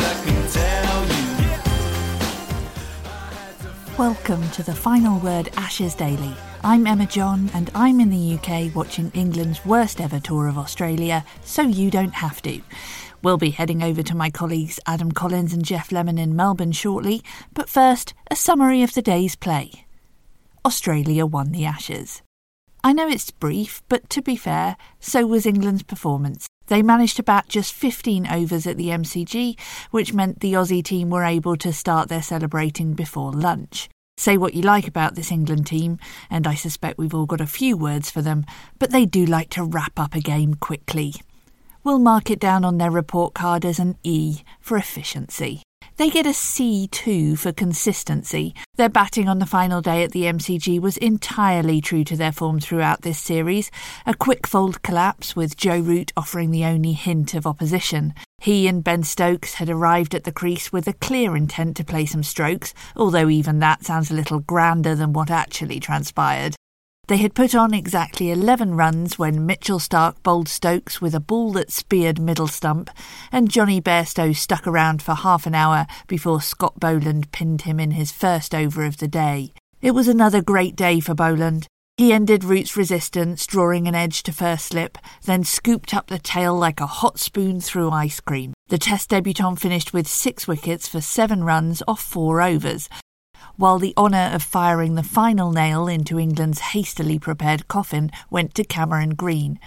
I can tell you. Welcome to the Final Word Ashes Daily. I'm Emma John, and I'm in the UK watching England's worst ever tour of Australia, so you don't have to. We'll be heading over to my colleagues Adam Collins and Geoff Lemon in Melbourne shortly, but first, a summary of the day's play. Australia won the Ashes. I know it's brief, but to be fair, so was England's performance. They managed to bat just 15 overs at the MCG, which meant the Aussie team were able to start their celebrating before lunch. Say what you like about this England team, and I suspect we've all got a few words for them, but they do like to wrap up a game quickly. We'll mark it down on their report card as an E for efficiency. They get a C too for consistency. Their batting on the final day at the MCG was entirely true to their form throughout this series. A quick fold collapse, with Joe Root offering the only hint of opposition. He and Ben Stokes had arrived at the crease with a clear intent to play some strokes, although even that sounds a little grander than what actually transpired. They had put on exactly 11 runs when Mitchell Starc bowled Stokes with a ball that speared middle stump, and Jonny Bairstow stuck around for half an hour before Scott Boland pinned him in his first over of the day. It was another great day for Boland. He ended Root's resistance, drawing an edge to first slip, then scooped up the tail like a hot spoon through ice cream. The Test debutant finished with six wickets for seven runs off four overs, while the honour of firing the final nail into England's hastily prepared coffin went to Cameron Green.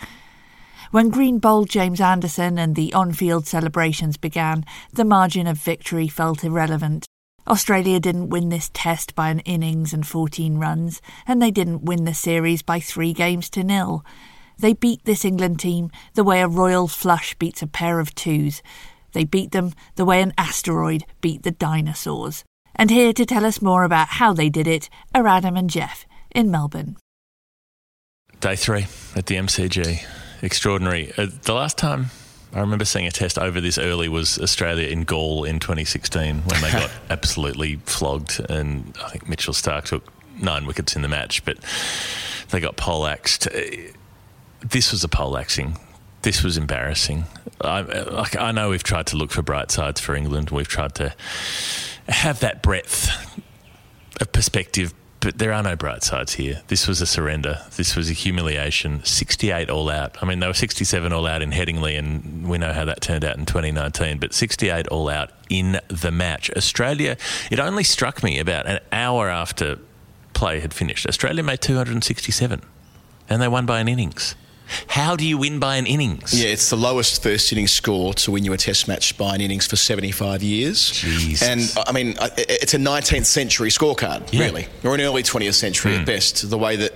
When Green bowled James Anderson and the on field celebrations began, the margin of victory felt irrelevant. Australia didn't win this test by an innings and 14 runs, and they didn't win the series by three games to nil. They beat this England team the way a royal flush beats a pair of twos. They beat them the way an asteroid beat the dinosaurs. And here to tell us more about how they did it are Adam and Geoff in Melbourne. Day three at the MCG. Extraordinary. Uh, the last time I remember seeing a test over this early was Australia in Galle in 2016 when they got absolutely flogged, and I think Mitchell Starc took nine wickets in the match, but they got poleaxed. Uh, This was a poleaxing. This was embarrassing. I, like, I know we've tried to look for bright sides for England. We've tried to have that breadth of perspective, but there are no bright sides here. This was a surrender. This was a humiliation. 68 all out. I mean, they were 67 all out in Headingley, and we know how that turned out in 2019, but 68 all out in the match. Australia, it only struck me about an hour after play had finished. Australia made 267, and they won by an innings. How do you win by an innings? Yeah, it's the lowest first innings score to win you a test match by an innings for 75 years. And uh, I mean, it's a 19th century scorecard, Yeah. really, or an early 20th century at hmm. best. The way that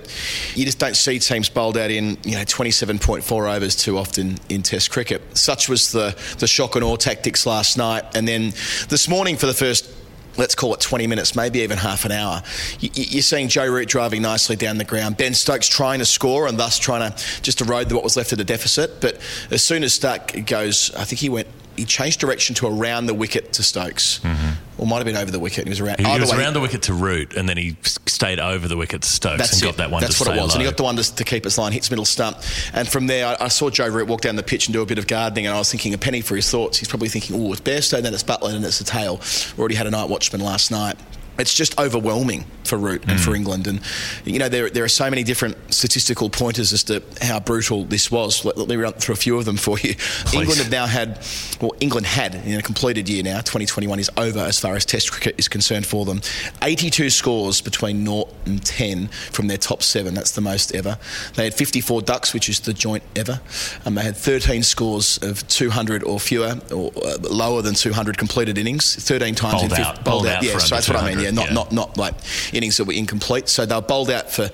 you just don't see teams bowled out in, you know, 27.4 overs too often in test cricket. Such was the, the shock and awe tactics last night. And then this morning for the first let's call it 20 minutes, maybe even half an hour. You- You're seeing Joe Root driving nicely down the ground. Ben Stokes trying to score and thus trying to just erode what was left of the deficit. But as soon as Starc goes, I think he went, he changed direction to around the wicket to Stokes. Mm-hmm. Or might have been over the wicket. He was around. He, he was way, around the wicket to Root, and then he stayed over the wicket to Stokes That's and it. got that one That's what it was. low. And he got the one to, to keep his line, hits middle stump. And from there, I, I saw Joe Root walk down the pitch and do a bit of gardening, and I was thinking a penny for his thoughts. He's probably thinking, oh, it's Bairstow, then it's Buttler, and it's the tail. Already had a night watchman last night. It's just overwhelming for Root and for England. And, you know, there, there are so many different statistical pointers as to how brutal this was. Let, let me run through a few of them for you. England have now had, well, England had in a completed year now, 2021 is over as far as Test cricket is concerned for them. 82 scores between 0 and 10 from their top seven. That's the most ever. They had 54 ducks, which is the joint ever. Um, they had 13 scores of 200 or fewer, or uh, lower than 200 completed innings. 13 times Bowled in out. fif- Bowled out yeah, for so that's what I mean. 200, Yeah, not yeah. not not like innings that were incomplete. So they were bowled out for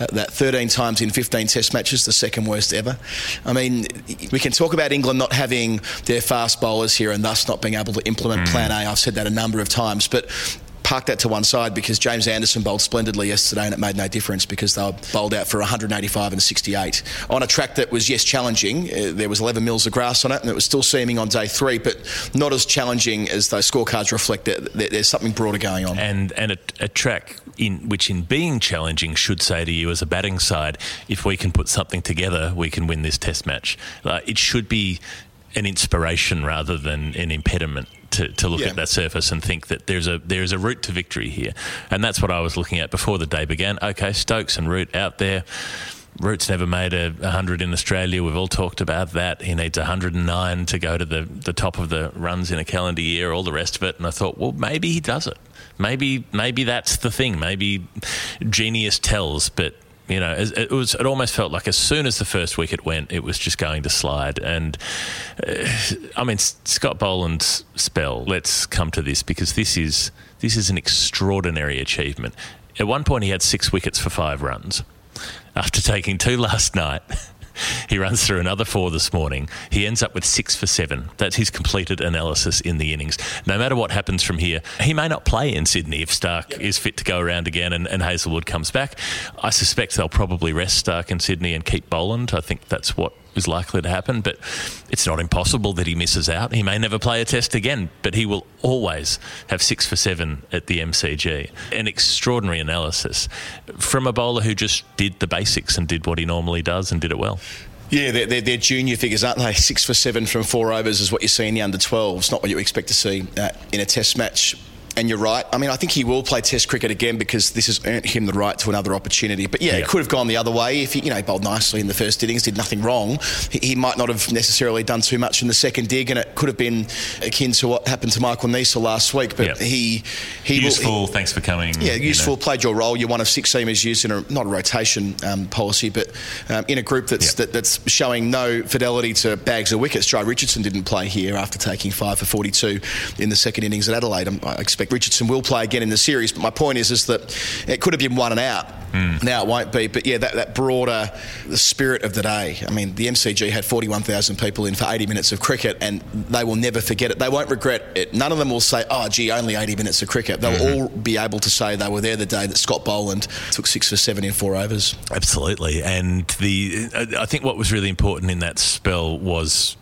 uh, that 13 times in 15 Test matches, the second worst ever. I mean, we can talk about England not having their fast bowlers here and thus not being able to implement Hmm. Plan A. I've said that a number of times, but. Park that to one side because James Anderson bowled splendidly yesterday and it made no difference because they were bowled out for 185 and 68 on a track that was yes challenging. Uh, there was 11 mils of grass on it and it was still seaming on day three, but not as challenging as those scorecards reflect. That there's something broader going on. and and a, a track in which, in being challenging, should say to you as a batting side, if we can put something together, we can win this Test match. Like, it should be an inspiration rather than an impediment. To, to look Yeah. at that surface and think that there's a there's a route to victory here, and that's what I was looking at before the day began. Okay, Stokes and Root out there. Root's never made a 100 in Australia. We've all talked about that. He needs 109 to go to the, the top of the runs in a calendar year, all the rest of it. And I thought, well, maybe he does it. Maybe maybe that's the thing. Maybe genius tells, but you know, it was. It almost felt like as soon as the first wicket went, it was just going to slide. And uh, I mean, Scott Boland's spell. Let's come to this because this is this is an extraordinary achievement. At one point, he had six wickets for five runs. After taking two last night, he runs through another four this morning. He ends up with six for seven. That's his completed analysis in the innings. No matter what happens from here, he may not play in Sydney if Starc is fit to go around again and, and Hazlewood comes back. I suspect they'll probably rest Starc in Sydney and keep Boland. I think that's what is likely to happen, but it's not impossible that he misses out. He may never play a test again, but he will always have six for seven at the MCG. An extraordinary analysis from a bowler who just did the basics and did what he normally does and did it well. Yeah, they're, they're, they're junior figures, aren't they? Six for seven from four overs is what you see in the under 12s, not what you expect to see uh, in a test match. And you're right. I mean, I think he will play Test cricket again because this has earned him the right to another opportunity. But yeah, Yeah. it could have gone the other way if he, you know, bowled nicely in the first innings, did nothing wrong. He, he might not have necessarily done too much in the second dig, and it could have been akin to what happened to Michael Neser last week. But Yeah. he, he will- Useful. thanks for coming. yeah, you know. useful. Played your role. You're one of six seamers used in a not a rotation um, policy, but um, in a group that's Yeah. that, that's showing no fidelity to bags of wickets. Jhye Richardson didn't play here after taking five for 42 in the second innings at Adelaide. Um, I expect Richardson will play again in the series. But my point is, is that it could have been one and out. Hmm. Now it won't be. But yeah, that, that broader the spirit of the day. I mean, the MCG had 41,000 people in for 80 minutes of cricket, and they will never forget it. They won't regret it. None of them will say, "Oh, gee, only 80 minutes of cricket." They'll Mm-hmm. all be able to say they were there the day that Scott Boland took six for seven in four overs. Absolutely, and the I think what was really important in that spell was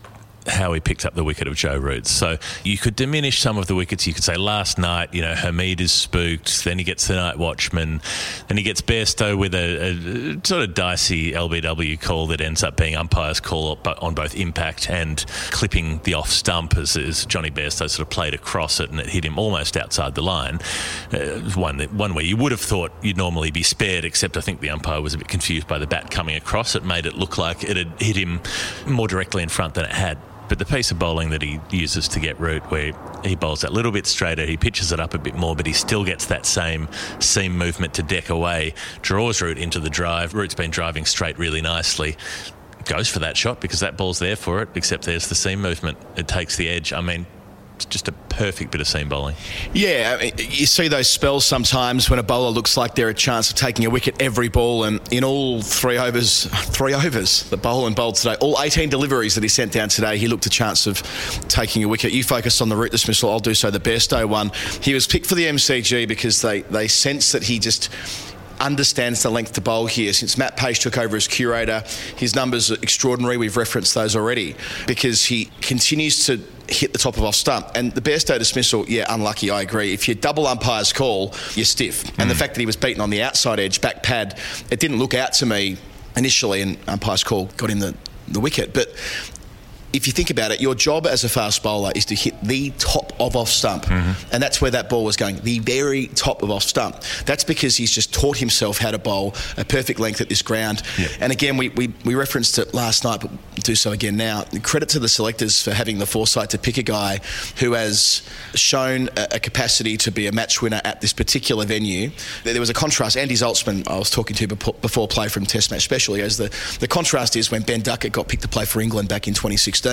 how he picked up the wicket of Joe Root. So you could diminish some of the wickets. You could say last night, you know, Hameed is spooked. Then he gets the night watchman. Then he gets Bairstow with a, a sort of dicey LBW call that ends up being umpire's call on both impact and clipping the off stump as, as Jonny Bairstow sort of played across it and it hit him almost outside the line. Uh, one that, one where you would have thought you'd normally be spared, except I think the umpire was a bit confused by the bat coming across. It made it look like it had hit him more directly in front than it had. But the piece of bowling that he uses to get Root, where he bowls that little bit straighter, he pitches it up a bit more, but he still gets that same seam movement to deck away, draws Root into the drive. Root's been driving straight really nicely. Goes for that shot because that ball's there for it, except there's the seam movement. It takes the edge. I mean, just a perfect bit of seam bowling. Yeah, I mean, you see those spells sometimes when a bowler looks like they're a chance of taking a wicket every ball, and in all three overs, three overs that Boland bowled today, all 18 deliveries that he sent down today, he looked a chance of taking a wicket. You focused on the Root dismissal, I'll do so. The Bairstow one, he was picked for the MCG because they they sense that he just understands the length to bowl here. Since Matt Page took over as curator, his numbers are extraordinary. We've referenced those already because he continues to hit the top of off stump. And the Bairstow dismissal, yeah, unlucky, I agree. If you double umpire's call, you're stiff. And the hmm. fact that he was beaten on the outside edge, back pad, it didn't look out to me initially, and umpire's call got him the, the wicket. But if you think about it, your job as a fast bowler is to hit the top of off stump. Mm-hmm. And that's where that ball was going, the very top of off stump. That's because he's just taught himself how to bowl a perfect length at this ground. And again, we, we, we referenced it last night, but do so again now. Credit to the selectors for having the foresight to pick a guy who has shown a, a capacity to be a match winner at this particular venue. There was a contrast. Andy Zaltzman, I was talking to before, play from Test Match Special, goes, the, the contrast is when Ben Duckett got picked to play for England back in 2016,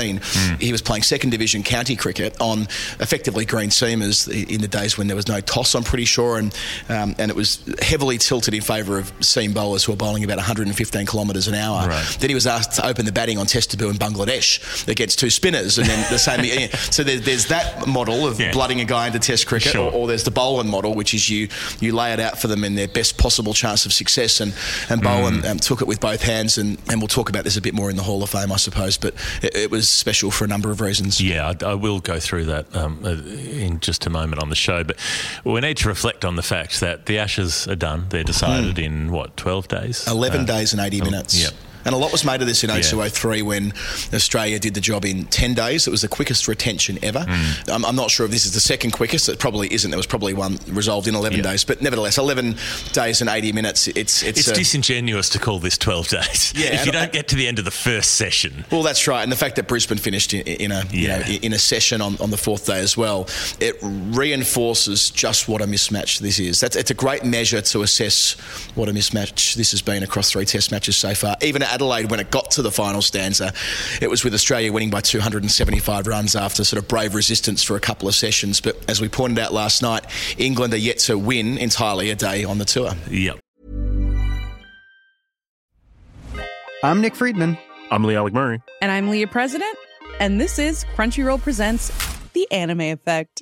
he was playing second division county cricket on effectively green seamers in the days when there was no toss, I'm pretty sure, and, um, and it was heavily tilted in favour of seam bowlers who were bowling about 115 kilometres an hour. Right. Then he was asked to open the batting on Test debut in Bangladesh against two spinners, and then the same. yeah. So there, there's that model of Yeah. blooding a guy into Test cricket, Sure. or, or there's the Boland model, which is you you lay it out for them in their best possible chance of success. And and Boland um, took it with both hands, and, and we'll talk about this a bit more in the Hall of Fame, I suppose. But it, it was special for a number of reasons. Yeah, I, I will go through that um, uh, in just a moment on the show. But we need to reflect on the fact that the Ashes are done. They're decided in, what, 12 days? 11 Uh, days and 80 minutes. yep. And a lot was made of this in Yeah. 0203 when Australia did the job in 10 days. It was the quickest retention ever. Mm. I'm, I'm not sure if this is the second quickest. It probably isn't. There was probably one resolved in 11 Yeah. days. But nevertheless, 11 days and 80 minutes. It's it's, It's a- disingenuous to call this 12 days. Yeah, if you don't get to the end of the first session. Well, that's right, and the fact that Brisbane finished in, in a you know, in a session on, on the fourth day as well, it reinforces just what a mismatch this is. That's it's a great measure to assess what a mismatch this has been across three Test matches so far. Even at Adelaide, when it got to the final stanza, it was with Australia winning by 275 runs after sort of brave resistance for a couple of sessions. But as we pointed out last night, England are yet to win entirely a day on the tour. Yep. I'm Nick Friedman. I'm Lee Alec Murray. And I'm Leah President, and this is Crunchyroll Presents The Anime Effect.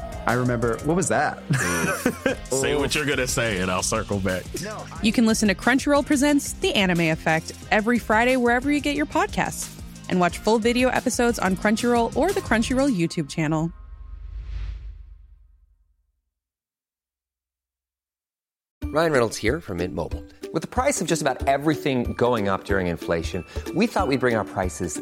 I remember, what was that? Mm. Say what you're gonna say, and I'll circle back. you can listen to Crunchyroll Presents The Anime Effect every Friday wherever you get your podcasts. And watch full video episodes on Crunchyroll or the Crunchyroll YouTube channel. Ryan Reynolds here from Mint Mobile. With the price of just about everything going up during inflation, we thought we'd bring our prices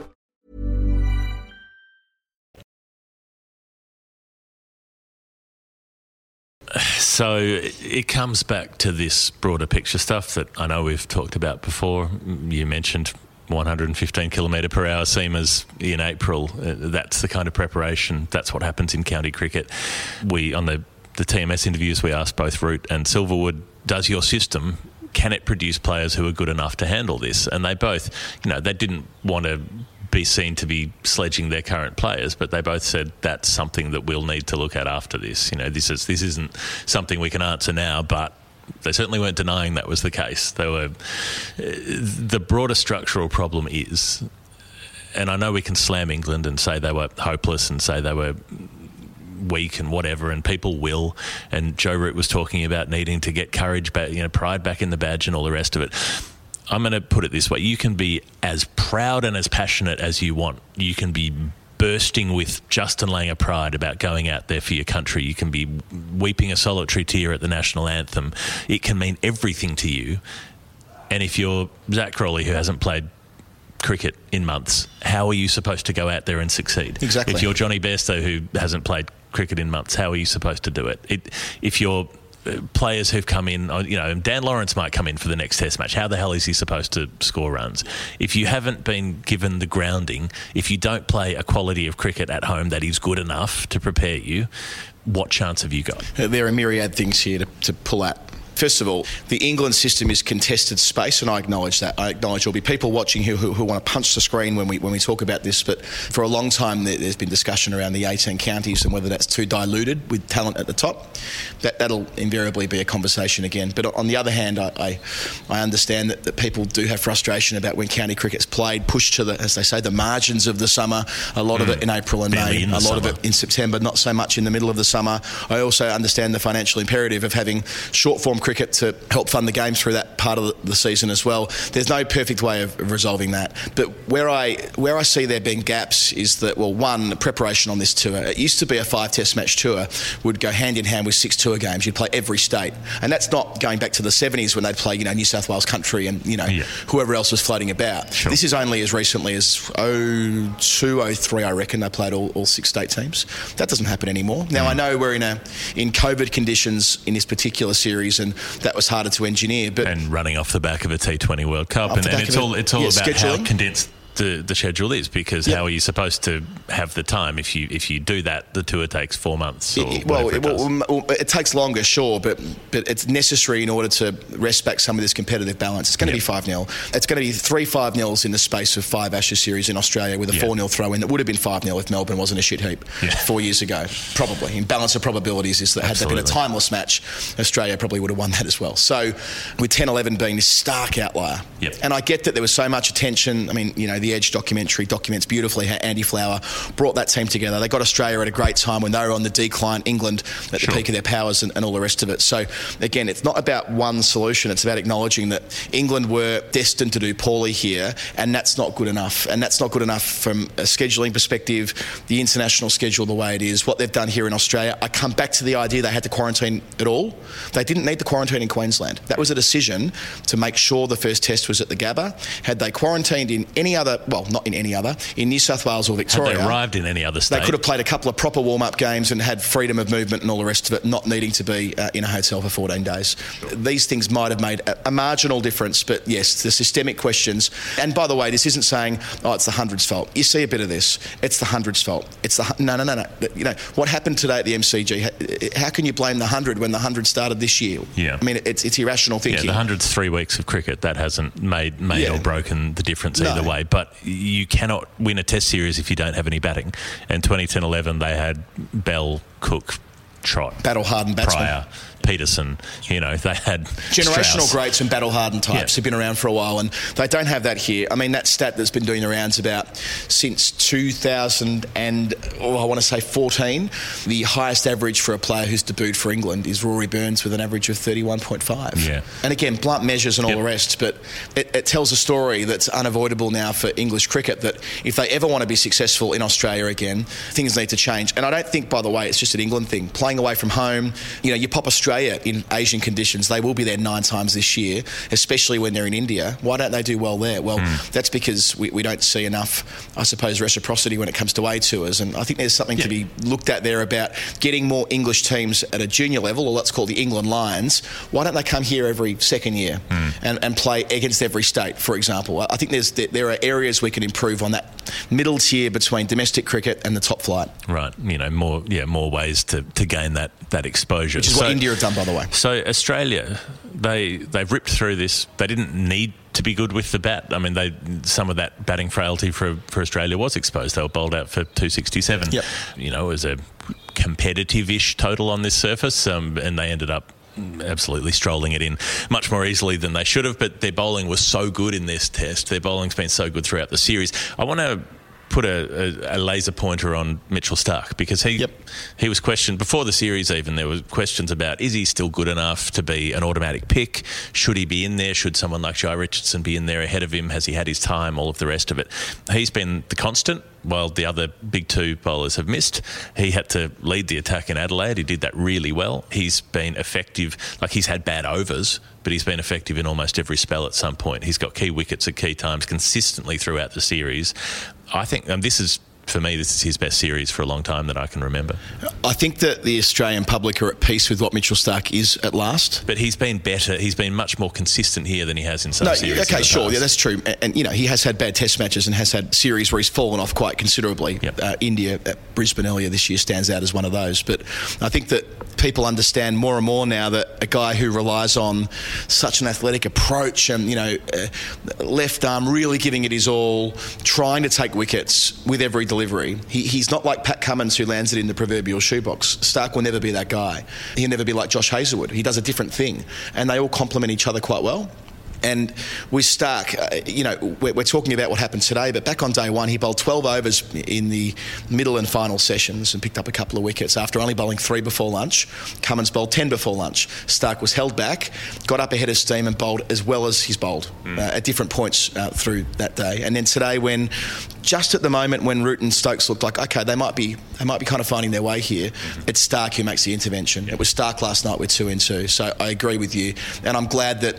So it comes back to this broader picture stuff that I know we've talked about before. You mentioned 115 kilometre per hour seamers in April. Uh, That's the kind of preparation. That's what happens in county cricket. We on the the TMS interviews we asked both Root and Silverwood, does your system can it produce players who are good enough to handle this? And they both, you know, they didn't want to be seen to be sledging their current players, but they both said that's something that we'll need to look at after this. You know, this is this isn't something we can answer now, but they certainly weren't denying that was the case. They were. The broader structural problem is, and I know we can slam England and say they were hopeless and say they were weak and whatever, and people will. And Joe Root was talking about needing to get courage back, you know, pride back in the badge and all the rest of it. I'm going to put it this way: you can be as proud and as passionate as you want. You can be bursting with Justin Langer pride about going out there for your country. You can be weeping a solitary tear at the national anthem. It can mean everything to you. And if you're Zak Crawley, who hasn't played cricket in months, how are you supposed to go out there and succeed? Exactly. If you're Jonny Bairstow, who hasn't played cricket in months, how are you supposed to do it? it if you're players who've come in, uh, you know, Dan Lawrence might come in for the next test match. How the hell is he supposed to score runs? If you haven't been given the grounding, if you don't play a quality of cricket at home that is good enough to prepare you, what chance have you got? Uh, There are myriad things here to, to pull at First of all, the England system is contested space, and I acknowledge that. I acknowledge there'll be people watching who, who, who want to punch the screen when we when we talk about this. But for a long time, there, has been discussion around the 18 counties and whether that's too diluted with talent at the top. That that'll invariably be a conversation again. But on the other hand, I I, I understand that, that people do have frustration about when county cricket's played, pushed to the as they say the margins of the summer. A lot mm. of it in April and Barely May, a lot summer. of it in September, not so much in the middle of the summer. I also understand the financial imperative of having short form cricket to help fund the game through that part of the season as well. There's no perfect way of, resolving that. But where I where I see there being gaps is that well, one preparation on this tour. It used to be a five Test match tour would go hand in hand with six tour games. You'd play every state, and that's not going back to the 70s when they'd play you know New South Wales country and you know Yeah. whoever else was floating about. Sure. This is only as recently as 02, 03, I reckon they played all, all six state teams. That doesn't happen anymore. Now I know we're in a in COVID conditions in this particular series, and that was harder to engineer. But and running off the back of a T20 World Cup, and, and it's all it's all yeah, about scheduling. how condensed the, the schedule is. Because Yep. how are you supposed to have the time if you if you do that? The tour takes four months. Or It- well, it, well, it takes longer, sure, but but it's necessary in order to wrest back some of this competitive balance. It's going to Yeah. be 5 0. It's going to be three 5 0s in the space of five Ashes series in Australia with a Yeah. 4 0 throw in. That would have been 5 0 if Melbourne wasn't a shit heap Yeah. four years ago. Probably. In balance of probabilities, is that had there been a timeless match, Australia probably would have won that as well. So with 10 11 being this stark outlier. Yep. And I get that there was so much attention. I mean, you know, the Edge documentary documents beautifully how Andy Flower brought that team together. They got Australia at a great time when they were on the decline, England at Sure. the peak of their powers and, and all the rest of it. So, again, it's not about one solution. It's about acknowledging that England were destined to do poorly here, and that's not good enough. And that's not good enough from a scheduling perspective, the international schedule the way it is, what they've done here in Australia. I come back to the idea they had to quarantine at all. They didn't need the quarantine in Queensland. That was a decision to make sure the first test was at the Gabba. Had they quarantined in any other, well, not in any other, in New South Wales or Had Victoria, they arrived in any other state, they could have played a couple of proper warm up games and had freedom of movement and all the rest of it, not needing to be uh, in a hotel for 14 days. These things might have made a, a marginal difference, but yes, the systemic questions. And by the way, this isn't saying, oh, it's the hundreds' fault. You see a bit of this. It's the hundreds' fault. It's the no, no, no, no. You know what happened today at the MCG? How- How can you blame the hundred when the hundred started this year? Yeah. I mean, it's it's irrational thinking. Yeah, the hundred's three weeks of cricket. That hasn't made made Yeah. or broken the difference No. either way. But you cannot win a Test series if you don't have any batting. And 2010-11, they had Bell, Cook, Trott, Battle hardened batsmen. Prior, Pietersen. You know, they had generational Strauss. greats and battle hardened types Yeah. have been around for a while, and they don't have that here. I mean, that stat that's been doing the rounds about since 2000 and oh, I want to say 14, the highest average for a player who's debuted for England is Rory Burns with an average of 31.5. Yeah. And again, blunt measures and all Yep. the rest, but it, it tells a story that's unavoidable now for English cricket that if they ever want to be successful in Australia again, things need to change. And I don't think, by the way, it's just an England thing. Playing away from home, you know, you pop Australia in Asian conditions, they will be there nine times this year, especially when they're in India. Why don't they do well there? Well, hmm. that's because we, we don't see enough, I suppose, reciprocity when it comes to A tours. And I think there's something to be looked at there about getting more English teams at a junior level, or let's call the England Lions. Why don't they come here every second year hmm. and, and play against every state, for example? I think there's there, there are areas we can improve on that middle tier between domestic cricket and the top flight, Right, you know, more yeah, more ways to, to gain that, that exposure. which is what India have done, by the way. So Australia, they they've ripped through this. They didn't need to be good with the bat. I mean, they some of that batting frailty for for Australia was exposed. They were bowled out for two sixty seven. Yep. You know, it was a competitive-ish total on this surface, um, and they ended up. Absolutely strolling it in much more easily than they should have, but their bowling was so good in this test. Their bowling's been so good throughout the series. I want to put a, a, a laser pointer on Mitchell Starc because he he was questioned before the series. Even there were questions about is he still good enough to be an automatic pick? Should he be in there? Should someone like Jhye Richardson be in there ahead of him? Has he had his time? All of the rest of it. He's been the constant. While the other big two bowlers have missed, he had to lead the attack in Adelaide. He did that really well. He's been effective. Like he's had bad overs, but he's been effective in almost every spell at some point. He's got key wickets at key times consistently throughout the series. I think um, this is, for me, this is his best series for a long time that I can remember. I think that the Australian public are at peace with what Mitchell Starc is at last. But he's been better. He's been much more consistent here than he has in some No, series. okay, sure, past. yeah, that's true. And, and, you know, he has had bad Test matches and has had series where he's fallen off quite considerably. Uh, India at Brisbane earlier this year stands out as one of those. But I think that people understand more and more now that a guy who relies on such an athletic approach and you know uh, left arm really giving it his all, trying to take wickets with every delivery. He, he's not like Pat Cummins who lands it in the proverbial shoebox. Starc will never be that guy. He'll never be like Josh Hazlewood. He does a different thing, and they all complement each other quite well. And with Starc, uh, you know, we're, we're, talking about what happened today, but back on day one, he bowled 12 overs in the middle and final sessions and picked up a couple of wickets after only bowling three before lunch. Cummins bowled 10 before lunch. Starc was held back, got up ahead of steam and bowled as well as he's bowled mm. uh, at different points uh, through that day. And then today, when just at the moment when Root and Stokes looked like okay, they might be they might be kind of finding their way here, mm-hmm. it's Starc who makes the intervention. Yep. It was Starc last night with two and two. So I agree with you, and I'm glad that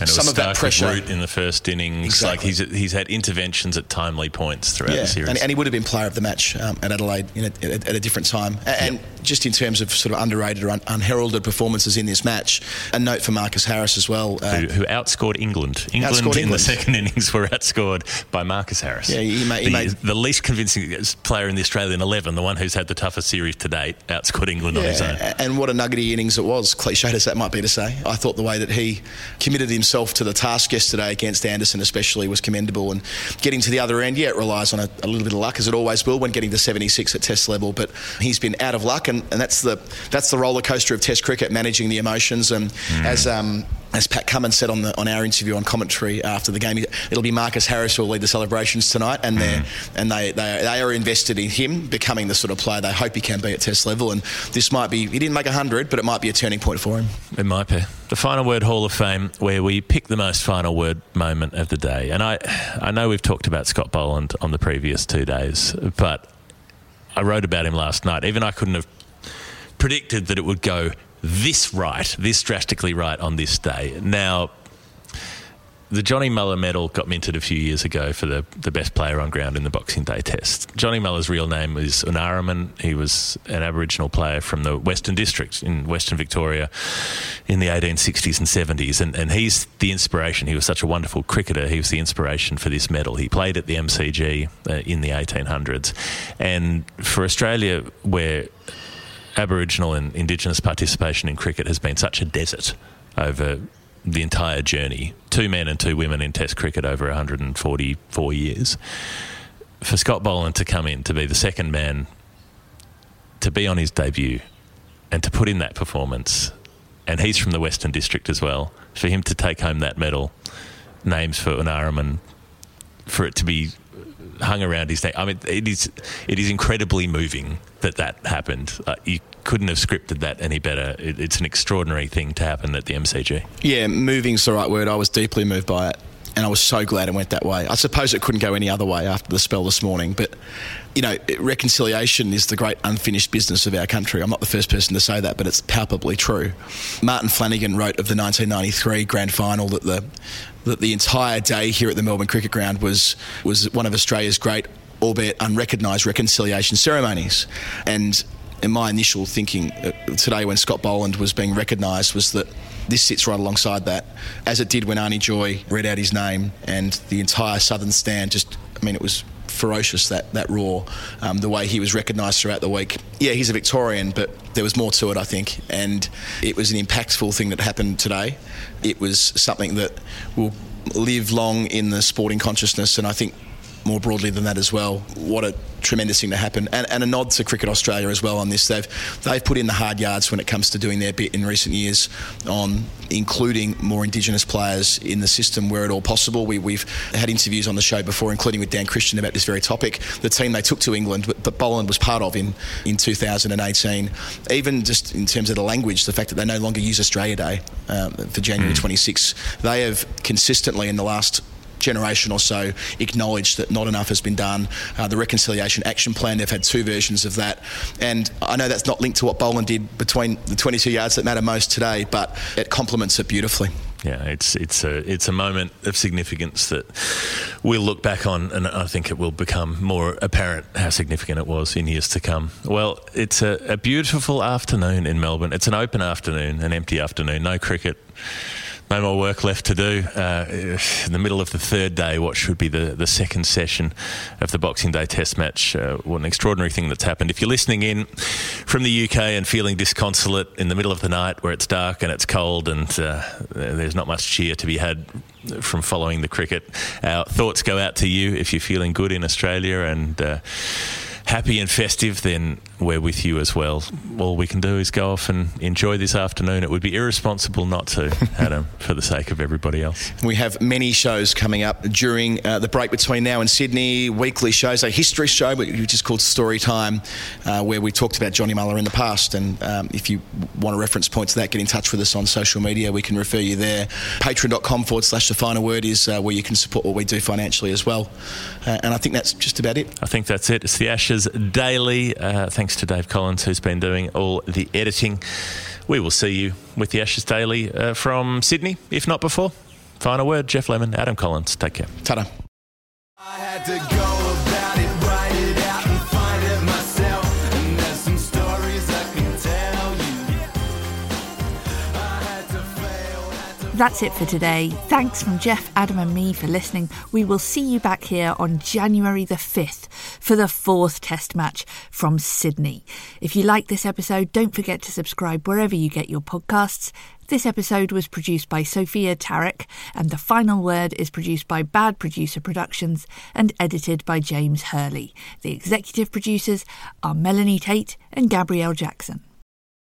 and some of that pressure Root in the first innings. Exactly. Like he's he's had interventions at timely points throughout yeah. the series, and, and, he would have been player of the match um, at Adelaide a, at, a different time. And, yep. just in terms of sort of underrated or un- unheralded performances in this match, a note for Marcus Harris as well, uh, who, who, outscored England. England outscored in England. the second innings were outscored by Marcus Harris. Yeah, he made, he the, made, the, least convincing player in the Australian eleven, the one who's had the toughest series to date, outscored England yeah, on his own. And what a nuggety innings it was, cliched as that might be to say. I thought the way that he committed himself to the task yesterday against Anderson, especially, was commendable. And getting to the other end, yeah, it relies on a, a little bit of luck, as it always will when getting to 76 at Test level. But he's been out of luck, and, and that's the that's the roller coaster of Test cricket, managing the emotions. And mm. as um, as Pat Cummins said on the on our interview on commentary after the game, it'll be Marcus Harris who will lead the celebrations tonight, and they mm. and they, they they are invested in him becoming the sort of player they hope he can be at Test level. And this might be he didn't make hundred, but it might be a turning point for him. It might be the final word Hall of Fame, where we pick the most final word moment of the day. And I I know we've talked about Scott Boland on the previous two days, but I wrote about him last night. Even I couldn't have predicted that it would go this right, this drastically right on this day. Now, the Johnny Mullagh medal got minted a few years ago for the, the best player on ground in the Boxing Day test. Johnny Mullagh's real name is Unaarrimin. He was an Aboriginal player from the Western District in Western Victoria in the 1860s and 70s. And, and he's the inspiration. He was such a wonderful cricketer. He was the inspiration for this medal. He played at the MCG uh, in the 1800s. And for Australia, where Aboriginal and Indigenous participation in cricket has been such a desert over the entire journey. Two men and two women in Test cricket over 144 years. For Scott Boland to come in to be the second man to be on his debut and to put in that performance, and he's from the Western District as well, for him to take home that medal, names for Unaarrimin, for it to be hung around his neck. I mean, it is it is incredibly moving that that happened. Uh, you couldn't have scripted that any better. It, it's an extraordinary thing to happen at the MCG. Yeah, moving's the right word. I was deeply moved by it. And I was so glad it went that way. I suppose it couldn't go any other way after the spell this morning. But, you know, reconciliation is the great unfinished business of our country. I'm not the first person to say that, but it's palpably true. Martin Flanagan wrote of the 1993 grand final that the that the entire day here at the Melbourne Cricket Ground was was one of Australia's great, albeit unrecognised, reconciliation ceremonies. And in my initial thinking uh, today, when Scott Boland was being recognised, was that this sits right alongside that, as it did when Arnie Joy read out his name and the entire Southern stand just, I mean, it was ferocious that that roar, um, the way he was recognised throughout the week. Yeah, he's a Victorian, but there was more to it, I think, and it was an impactful thing that happened today. It was something that will live long in the sporting consciousness, and I think more broadly than that as well. What a tremendous thing to happen, and, and, a nod to Cricket Australia as well on this. They've they've put in the hard yards when it comes to doing their bit in recent years on including more Indigenous players in the system where at all possible. We, we've had interviews on the show before, including with Dan Christian about this very topic. The team they took to England, but Boland was part of in in 2018. Even just in terms of the language, the fact that they no longer use Australia Day um, for January mm. 26, they have consistently in the last generation or so acknowledged that not enough has been done. Uh, the Reconciliation Action Plan, they've had two versions of that. And I know that's not linked to what Boland did between the 22 yards that matter most today, but it complements it beautifully. Yeah, it's it's a it's a moment of significance that we'll look back on, and I think it will become more apparent how significant it was in years to come. Well, it's a, a beautiful afternoon in Melbourne. It's an open afternoon, an empty afternoon, no cricket No more work left to do. Uh, in the middle of the third day, what should be the, the second session of the Boxing Day Test match. Uh, what an extraordinary thing that's happened. If you're listening in from the UK and feeling disconsolate in the middle of the night where it's dark and it's cold and uh, there's not much cheer to be had from following the cricket, our thoughts go out to you if you're feeling good in Australia and uh, happy and festive, then we're with you as well. All we can do is go off and enjoy this afternoon. It would be irresponsible not to, Adam, for the sake of everybody else. We have many shows coming up during uh, the break between now and Sydney. Weekly shows, a history show which is called Story Time, uh, where we talked about Johnny Mullagh in the past. And um, if you want a reference point to that, get in touch with us on social media. We can refer you there. Patreon.com forward slash the final word is uh, where you can support what we do financially as well. Uh, and I think that's just about it. I think that's it. It's the Ashes Daily. Uh, thanks to Dave Collins, who's been doing all the editing. We will see you with the Ashes Daily uh, from Sydney, if not before. Final word, Geoff Lemon, Adam Collins. Take care. Ta-da. That's it for today. Thanks from Geoff, Adam, and me for listening. We will see you back here on January the 5th for the fourth test match from Sydney. If you like this episode, don't forget to subscribe wherever you get your podcasts. This episode was produced by Sophia Tarek, and the final word is produced by Bad Producer Productions and edited by James Hurley. The executive producers are Melanie Tate and Gabrielle Jackson.